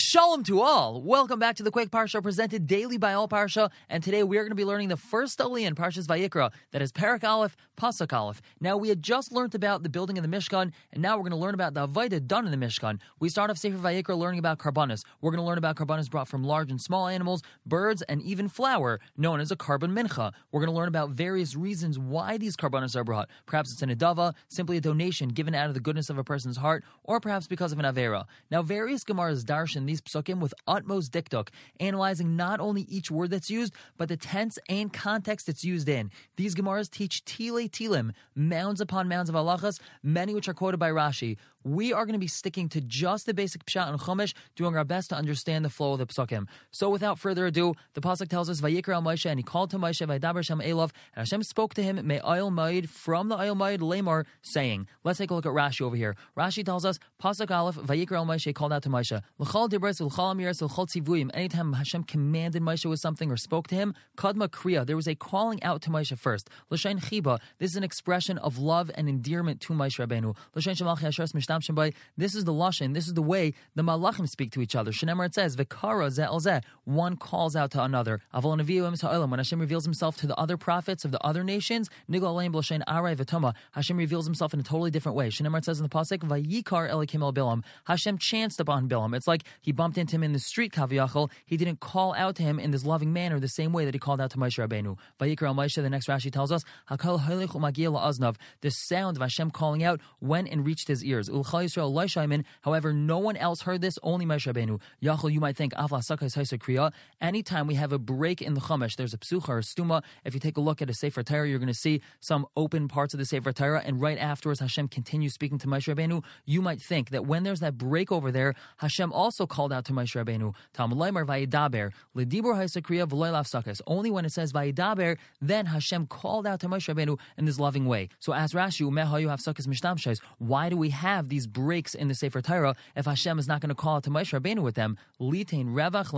Shalom to all. Welcome back to the Quake Parsha presented daily by All Parsha. And today we are going to be learning the first Aliyah in Parshas Vayikra, that is Parak Aleph, Pasuk Aleph. Now we had just learned about the building of the Mishkan, and now we're going to learn about the Avodah done in the Mishkan. We start off Sefer Vayikra learning about Karbanis. We're going to learn about Karbanis brought from large and small animals, birds, and even flour, known as a carbon mincha. We're going to learn about various reasons why these Karbanis are brought. Perhaps it's an adava, simply a donation given out of the goodness of a person's heart, or perhaps because of an Avera. Now various Gemaras darshan these psukim with utmost dikduk, analyzing not only each word that's used, but the tense and context it's used in. These Gemaras teach tile tilim, mounds upon mounds of halachas, many which are quoted by Rashi. We are going to be sticking to just the basic pshat and chumash, doing our best to understand the flow of the psukim. So without further ado, the pasuk tells us, Vayikra al Moshe, and he called to Moshe, Vaydaber Shem Elov, and Hashem spoke to him, May oil Maid, from the oil Maid, Lamar, saying, let's take a look at Rashi over here. Rashi tells us, pasuk Aleph, Vayikra al Moshe called out to Moshe, L'chal dibres, l'chal amiras, l'chal tzivuyim, anytime Hashem commanded Moshe with something or spoke to him, Kadma Kriya, there was a calling out to Moshe first. L'shain Chiba, this is an expression of love and endearment to Moshe Rabbeinu. L'shain Shemalchi Asheres Mishtam Shembai, this is the lashon. This is the way the malachim speak to each other. Shenemar it says v'kara zeh zeh. One calls out to another. Avol When Hashem reveals Himself to the other prophets of the other nations, nigla aleim b'lashen aray. Hashem reveals Himself in a totally different way. Shenemar it says in the pasuk vayikar elikim el bilam. Hashem chanced upon Bilam. It's like He bumped into him in the street kaviyachol. He didn't call out to him in this loving manner, the same way that He called out to Moshe Rabbeinu. Vayikar el Moshe. The next Rashi tells us hakol. The sound of Hashem calling out went and reached his ears. However, no one else heard this, only Moshe Rabbeinu. Yachol, you might think. Anytime we have a break in the Chumash, there's a psucha or a stuma. If you take a look at a Sefer Torah, you're going to see some open parts of the Sefer Torah, and right afterwards, Hashem continues speaking to Moshe Rabbeinu. You might think that when there's that break over there, Hashem also called out to Moshe Rabbeinu. Only when it says vayidaber, then Hashem called out to Moshe Rabbeinu in this loving way. So as Rashi, Why do we have these breaks in the Sefer Torah if Hashem is not going to call out to Moshe Rabbeinu with them. Revach.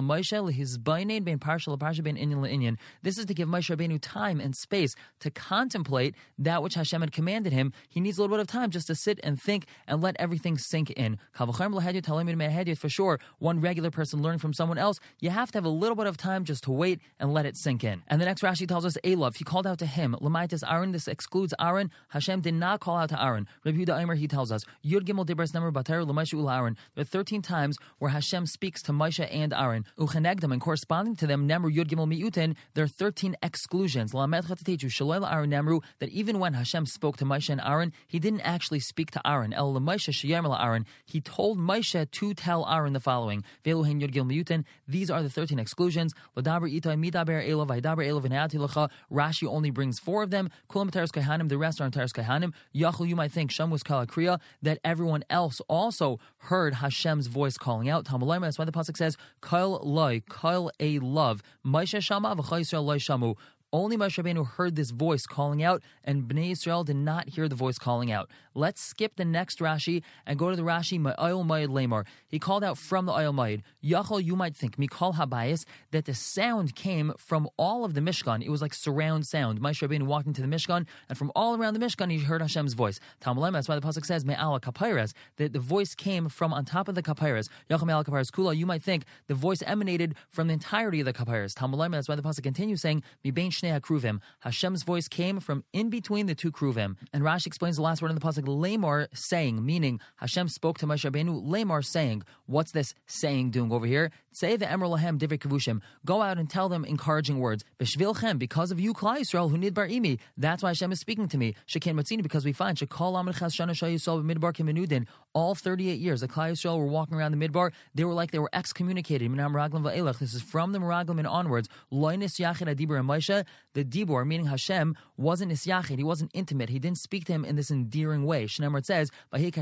This is to give Moshe Rabbeinu time and space to contemplate that which Hashem had commanded him. He needs a little bit of time just to sit and think and let everything sink in. For sure, one regular person learning from someone else, you have to have a little bit of time just to wait and let it sink in. And the next Rashi tells us, Elov, he called out to him. Lamaitis Aaron, this excludes Aaron. Hashem did not call out to Aaron. Rabbi Yehuda Eimer, he tells us, Yud Gimel Dibras Number Batar Lamaish Ul Aaron. There are 13 times where Hashem speaks to Moshe and Aaron. Uchenegdam, and corresponding to them, Nemru Yud Gimel Miutin, there are 13 exclusions. Lamed Shalel Aaron Nemru, that even when Hashem spoke to Moshe and Aaron, he didn't actually speak to Aaron. El Moshe Sheyem Aaron, he told Moshe to tell Aaron the following. Veluhin Yud Gimel Miutin, these are the 13 exclusions. Ladaber Itai Midaber Elov, Vaidaber Elov, and Rashi only brings four of them. Kulam Teres Kahanim, the rest are Teres Kahanim. Yachul, you might think Shem was Kalakriya, that everyone else also heard Hashem's voice calling out. That's why the pasuk says, "Kol loy, kol a love, Moshe shama loy shamu." Only Moshe Rabbeinu heard this voice calling out, and Bnei Israel did not hear the voice calling out. Let's skip the next Rashi and go to the Rashi Ma'ayil Mayid Lamar. He called out from the Ayil Mayid. Yachol, you might think, Mikol Habayis, that the sound came from all of the Mishkan. It was like surround sound. Moshe Rabbeinu walked into the Mishkan, and from all around the Mishkan, he heard Hashem's voice. Talmud that's why the Pasuk says, Me'ala Kapairas, that the voice came from on top of the Kapairas. Yachol Me'ala Kapairas Kula, you might think the voice emanated from the entirety of the Kapairas. Talmud that's why the Pasuk continues saying, Mi'bein Shnei HaKruvim. Hashem's voice came from in between the two Kruvim. And Rashi explains the last word in the Pasuk Lamar saying, meaning Hashem spoke to Moshe Rabbeinu, Lamar saying, what's this saying doing over here? Say the Emer Lahem Divrei Kavushim. Go out and tell them encouraging words. B'shvilchem, because of you, Klal Yisrael, who need imi. That's why Hashem is speaking to me. Sheken Matzini, because we find Shekol Amad Chas Shana Shayisol Midbar Kimenudin. All 38 years, the Klal Yisrael were walking around the Midbar. They were like they were excommunicated. This is from the Meraglim and onwards. Loinis Yachid Adibur and Moshe. The Dibor, meaning Hashem, wasn't Isyachid. He wasn't intimate. He didn't speak to him in this endearing way. Shnemer it says, It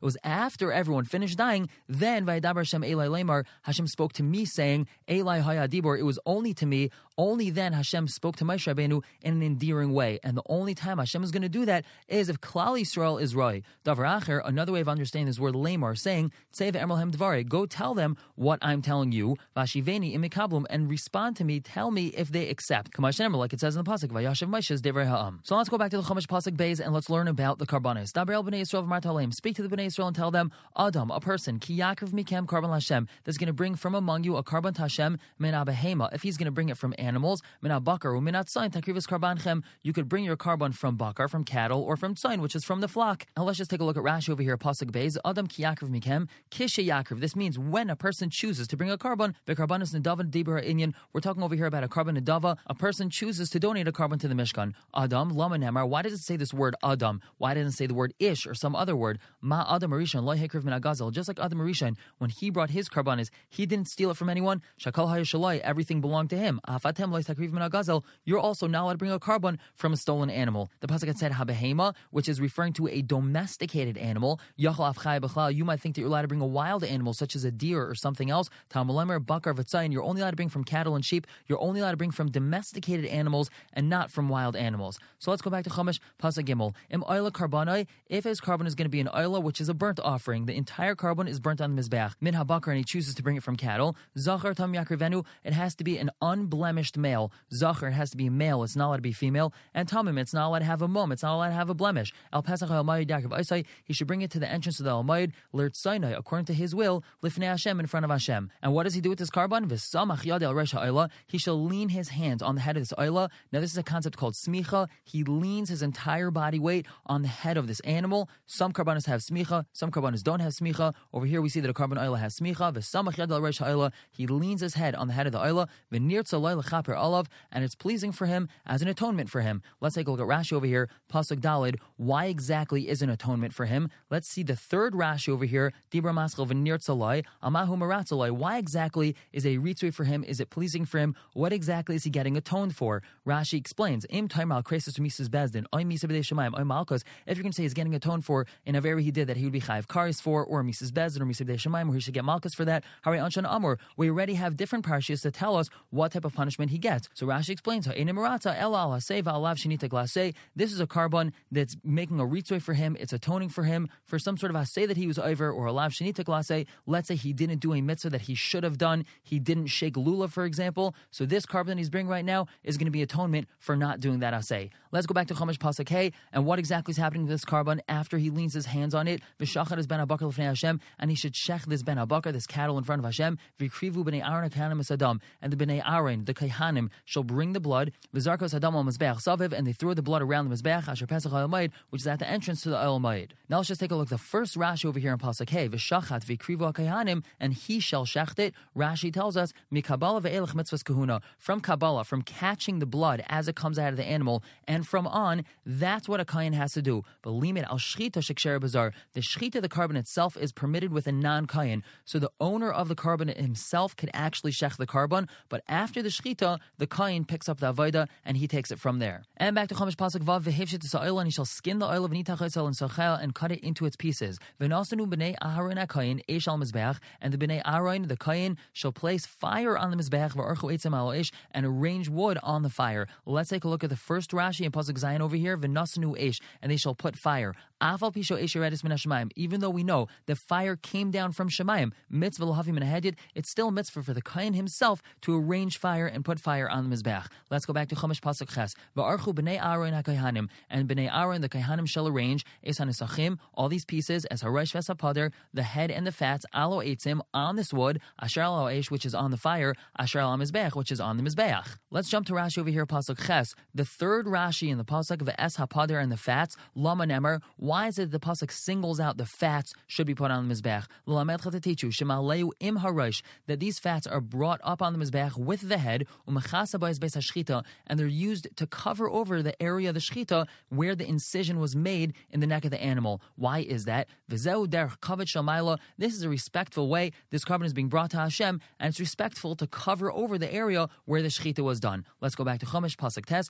was after everyone finished dying, then Hashem Eli Lamar, Hashem spoke to me saying, Eli Hayadibor, it was only to me, Only then Hashem spoke to Moshe Rabbeinu in an endearing way. And the only time Hashem is going to do that is if Klal Yisrael is Roy. Davar Acher, another way of understanding this word lamar, saying, Save Emerlhem Dvare, go tell them what I'm telling you, Vashiveni imikablum, and respond to me, tell me if they accept. Kamash like it says in the Pasuk, Vayashav Moshe's Devrei Ha'am. So let's go back to the Chumash Pasuk Beis and let's learn about the Karbanis. Dabar Bnei Yisrael Martalim, speak to the Bnei Yisrael and tell them, Adam, a person, Ki Yaakov Mikem Karban Hashem, that's going to bring from among you a Karban Tashem, Min Abehema, if he's going to bring it from animals, Min Abakar, Min Atzayin, Takrivas Karbanchem, you could bring your Karban from Bakar, from cattle, or from Tzayin, which is from the flock. Now let's just take a look at Rashi over here, Pasuk Beis, Adam Ki Yaakov Mikem, Kishe Yaakov. This means when a person chooses to bring a Karban, the Karbanis Nadavan Dibra Inyan, we're talking over here about a Karban Nadava, a person chooses to donate a Karban to the Mishkan. Adam, Lama Nemar, why does it say this word Adam? Why doesn't it say the word Ish or some other word? Ma Adam Arishan, Loy Hekriv Min Agazel. Just like Adam Arishan, when he brought his Karbanis, he didn't steal it from anyone. Shakal Hayashalai, everything belonged to him. Afatem You're also not allowed to bring a carbon from a stolen animal. The Pasuk said Habehema, which is referring to a domesticated animal. You might think that you're allowed to bring a wild animal such as a deer or something else. Talmulemer, Bakar, Vatzayin, you're only allowed to bring from cattle and sheep. You're only allowed to bring from domesticated animals and not from wild animals. So let's go back to Chumash Pasuk Gimel. Im Oila Karbanai, if his carbon is going to be an Oila, which is a burnt offering, the entire carbon is burnt on the Mizbech. Min HaBakar, and he chooses to bring it from cattle. Zachar Tam Yakrivenu, it has to be an unblemished male. Zachar, has to be male, it's not allowed to be female. And Tamim, it's not allowed to have a mum, it's not allowed to have a blemish. Al Pesach Al Yaakov he should bring it to the entrance of the Almayid, Lirt Sinai, according to his will, Lifnei Hashem, in front of Hashem. And what does he do with this carbon? V'samach yad el He shall lean his hands on the head of this oila. Now, this is a concept called smicha. He leans his entire body weight on the head of this animal. Some carbonas have smicha, some carbonas don't have smicha. Over here, we see that a carbon oila has smicha. V'samach yad el resh He leans his head on the head of the oila. V'nirtza olav, and it's pleasing for him as an atonement for him. Let's take a look at Rashi over here. Pasuk Dalid. Why exactly is an atonement for him? Let's see the third Rashi over here. Dibra maschel v'nirtzalai, amahu maratzalai. Why exactly is a ritzui for him? Is it pleasing for him? What exactly is he getting atoned for? Rashi explains, Im taimal kresis mises bezdin, oy misa shemayim, oy malkos. If you're going to say he's getting atoned for in a very he did that he would be chayiv karis for, or mises bezdin, or misa shemayim, or he should get malchus for that. Hari anshan amur. We already have different parshas to tell us what type of punishment he gets. So Rashi explains, this is a carbon that's making a ritzui for him. It's atoning for him for some sort of say that he was over or a lav shenita glase. Let's say he didn't do a mitzvah that he should have done. He didn't shake lula, for example. So this carbon he's bringing right now is going to be atonement for not doing that asay. Let's go back to Chumash Pasuk Hey and what exactly is happening to this carbon after he leans his hands on it. V'shachar is ben abakar Hashem, and he should shech this ben abakar, this cattle in front of Hashem. V'krivu b'nei Aaron and the b'nei Aaron, the kaihanim, shall bring the blood. V'zarkos Adam al mizbeach saviv, and they throw the blood around the mizbeach asher pesach which is at the entrance to the oil Now let's just take a look. The first Rashi over here in Pasuk Hey, v'shachat v'krivu kahanim, and he shall shecht it. Rashi tells us mikabala ve'elech mitzvahs kahuna from Kabbalah, from catching the blood as it comes out of the animal, and from on, that's what a kayan has to do. But limit al shchita shekshera bazar. The shchita, the carbon itself, is permitted with a non kayan. So the owner of the carbon himself can actually shech the carbon, but after the shchita, the kayan picks up the avoida and he takes it from there. And back to Chumash Pasuk Vav v'hivshit oil, and he shall skin the oil of nitachosel and sachel and cut it into its pieces. V'nosanu b'nei aharon akayin esh al mizbeach, and the b'nei aharon the kayin shall place fire on the mizbeach v'archu etzem al ish and arrange wood on the fire. Let's take a look at the first Rashi in Pasuk Zion over here. V'nosanu esh, and they shall put fire. Afal pisho esh min Even though we know the fire came down from Shemayim, mitzvah l'havim and it's still mitzvah for the kayin himself to arrange fire and put fire on the mizbeach. Let's go back to Chumash Pasuk Ches. V'archu b'nei aharon hakayhanim, and b'nei Aaron the kaihanim shall arrange esan all these pieces as haresh v'sapader, the head and the fats alo eitzim on this wood asher al eish which is on the fire asher al mizbeach which is on the mizbeach. Let's jump to Rashi over here pasuk ches. The third Rashi in the pasuk of es hapader and the fats lama nemer. Why is it that the pasuk singles out the fats should be put on the mizbeach? L'lamed you shemaleu im haresh that these fats are brought up on the mizbeach with the head and they're used to cover over the area of the shchita where the incision was made in the neck of the animal. Why is that? This is a respectful way. This carbon is being brought to Hashem, and it's respectful to cover over the area where the shechita was done. Let's go back to Chumash Pasuk Tes.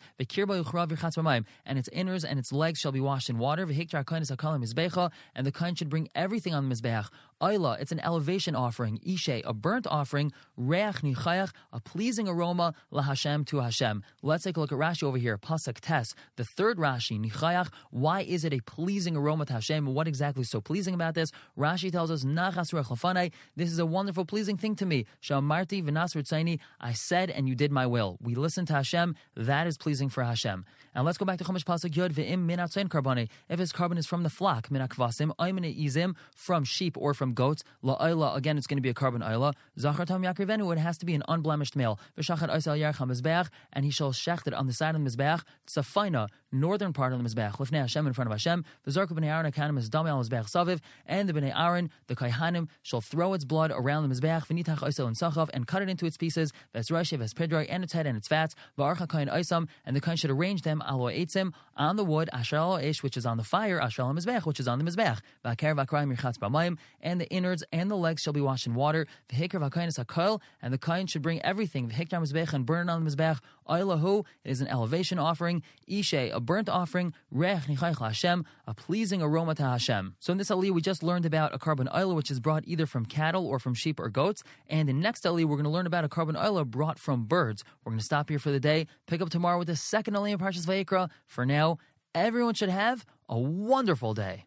And its inners and its legs shall be washed in water. And the kain should bring everything on the mizbeach Oila, it's an elevation offering. Ishe, a burnt offering. Reach nichayach, a pleasing aroma. La Hashem to Hashem. Let's take a look at Rashi over here. Pasuk Tes, the third Rashi, nichayach. Why is it a pleasing aroma to Hashem? What exactly is so pleasing about this? Rashi tells us, Nachas This is a wonderful, pleasing thing to me. Shamarti v'nasr I said and you did my will. We listen to Hashem. That is pleasing for Hashem. And let's go back to Chumash Pasuk Yod ve'im minatzayin karbane. If his carbon is from the flock, minakvasim, oimene izim, from sheep or from goats, la'ayla, again, it's going to be a carbon ayla. Zachar tam yakrivenu, it has to be an unblemished male. V'shachat oisel yarcha mizbeach, and he shall shecht it on the side of the mizbeach, tzafaina, northern part of the mizbeach, lifnei Hashem in front of Hashem. V'zarku b'nei Aaron akanim is dami al mizbeach saviv, and the b'nei Aaron, the kaihanim, shall throw its blood around the mizbeach, v'nitach oisel and sachav, and cut it into its pieces, v'esrashi, v'espidroi, and its head and its fats, v'archa kain oisam, and the kain should arrange them alo eitzim on the wood, asher ish, which is on the fire, asher mizbeach, which is on the mizbeach, v'aker v'akrayim yirchatz b'mayim, and the innards and the legs shall be washed in water, v'hikr v'akain is hakol, and the kain should bring everything, v'hikr mizbeach, and burn it on the mizbeach, oilahu, is an elevation offering, ishe, a burnt offering, rech nichaych Hashem, a pleasing aroma to Hashem. So in this aliyah, we just learned about a carbon oil, which is brought either from cattle or from sheep or goats, and in next aliyah, we're going to learn about a carbon oil brought from birds. We're going to stop here for the day, pick up tomorrow with the second aliyah of Parshas Vayikra. For now, everyone should have a wonderful day.